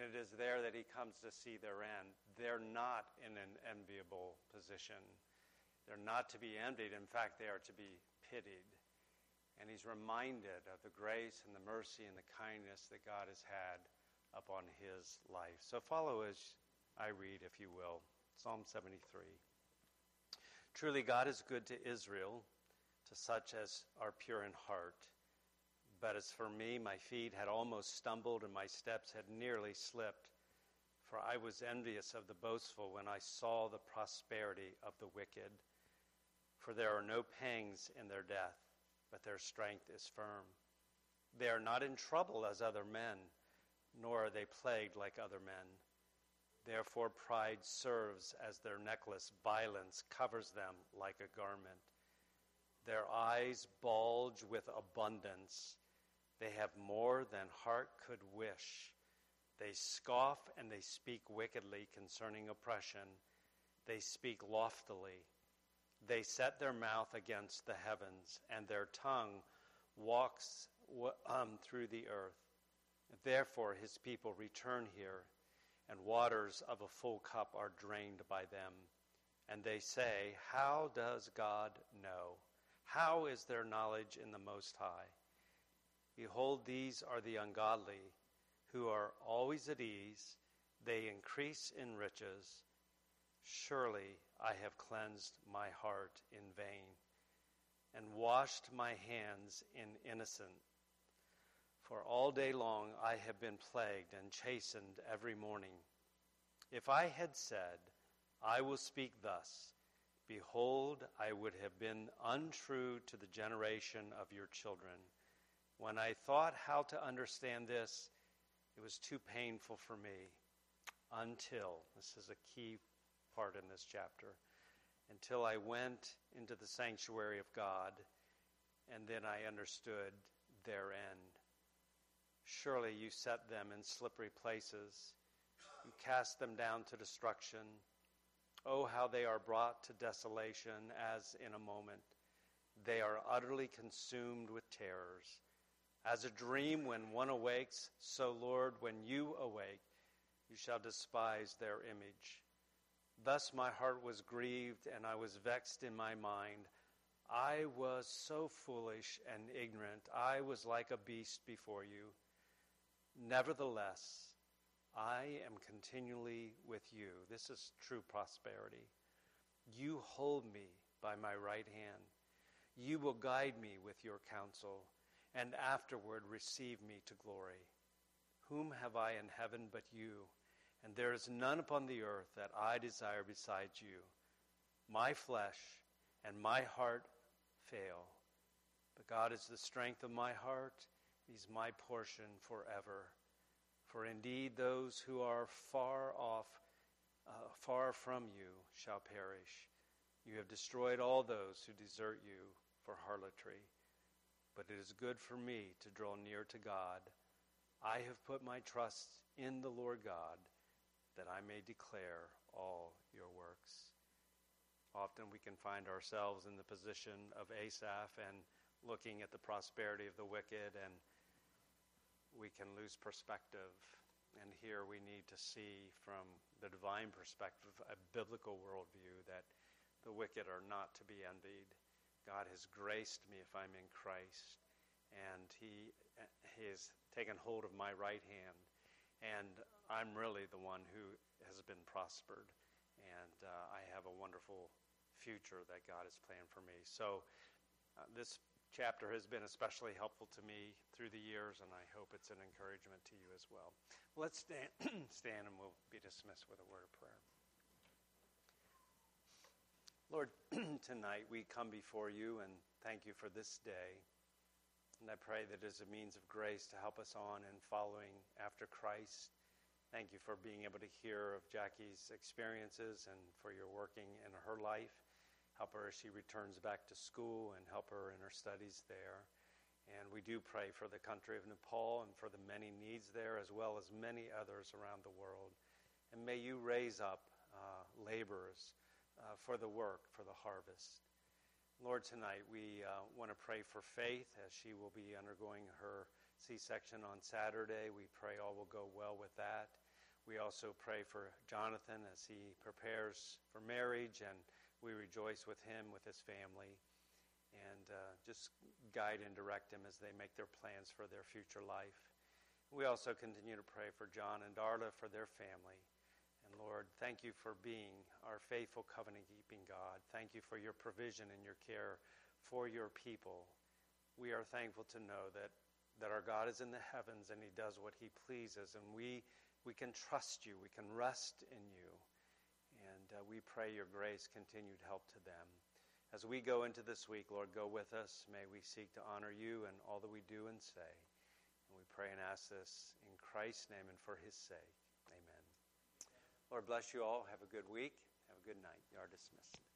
And it is there that he comes to see their end. They're not in an enviable position. They're not to be envied. In fact, they are to be pitied. And he's reminded of the grace and the mercy and the kindness that God has had upon his life. So follow as I read, if you will, Psalm 73. Truly, God is good to Israel, to such as are pure in heart. But as for me, my feet had almost stumbled and my steps had nearly slipped. For I was envious of the boastful when I saw the prosperity of the wicked. For there are no pangs in their death, but their strength is firm. They are not in trouble as other men, nor are they plagued like other men. Therefore, pride serves as their necklace, violence covers them like a garment. Their eyes bulge with abundance they have more than heart could wish. They scoff and they speak wickedly concerning oppression. They speak loftily. They set there mouth against the heavens, and their tongue walks um, through the earth. Therefore, his people return here, and waters of a full cup are drained by them. And they say, How does God know? How is their knowledge in the Most High? Behold, these are the ungodly, who are always at ease. They increase in riches. Surely I have cleansed my heart in vain, and washed my hands in innocence. For all day long I have been plagued and chastened every morning. If I had said, I will speak thus, behold, I would have been untrue to the generation of your children. When I thought how to understand this, it was too painful for me until, this is a key part in this chapter, until I went into the sanctuary of God and then I understood their end. Surely you set them in slippery places, you cast them down to destruction. Oh, how they are brought to desolation as in a moment. They are utterly consumed with terrors. As a dream when one awakes, so, Lord, when you awake, you shall despise their image. Thus my heart was grieved, and I was vexed in my mind. I was so foolish and ignorant. I was like a beast before you. Nevertheless, I am continually with you. This is true prosperity. You hold me by my right hand. You will guide me with your counsel and afterward receive me to glory. Whom have I in heaven but you? And there is none upon the earth that I desire besides you. My flesh and my heart fail, but God is the strength of my heart. He's my portion forever. For indeed, those who are far off, uh, far from you, shall perish. You have destroyed all those who desert you for harlotry but it is good for me to draw near to God. I have put my trust in the Lord God that I may declare all your works. Often we can find ourselves in the position of Asaph and looking at the prosperity of the wicked, and we can lose perspective. And here we need to see from the divine perspective, a biblical worldview, that the wicked are not to be envied God has graced me if I'm in Christ, and He, he has taken hold of my right hand, and I'm really the one who has been prospered, and uh, I have a wonderful future that God has planned for me. So, uh, this chapter has been especially helpful to me through the years, and I hope it's an encouragement to you as well. Let's stand, stand and we'll be dismissed with a word of prayer. Lord, tonight we come before you and thank you for this day. And I pray that as a means of grace to help us on in following after Christ. Thank you for being able to hear of Jackie's experiences and for your working in her life. Help her as she returns back to school and help her in her studies there. And we do pray for the country of Nepal and for the many needs there, as well as many others around the world. And may you raise up uh, laborers uh, for the work, for the harvest. Lord, tonight we uh, want to pray for Faith as she will be undergoing her C section on Saturday. We pray all will go well with that. We also pray for Jonathan as he prepares for marriage, and we rejoice with him, with his family, and uh, just guide and direct them as they make their plans for their future life. We also continue to pray for John and Darla for their family. And Lord, thank you for being our faithful covenant keeping God. Thank you for your provision and your care for your people. We are thankful to know that, that our God is in the heavens and he does what he pleases. And we, we can trust you, we can rest in you. And uh, we pray your grace continued help to them. As we go into this week, Lord, go with us. May we seek to honor you in all that we do and say. And we pray and ask this in Christ's name and for his sake. Lord bless you all. Have a good week. Have a good night. You are dismissed.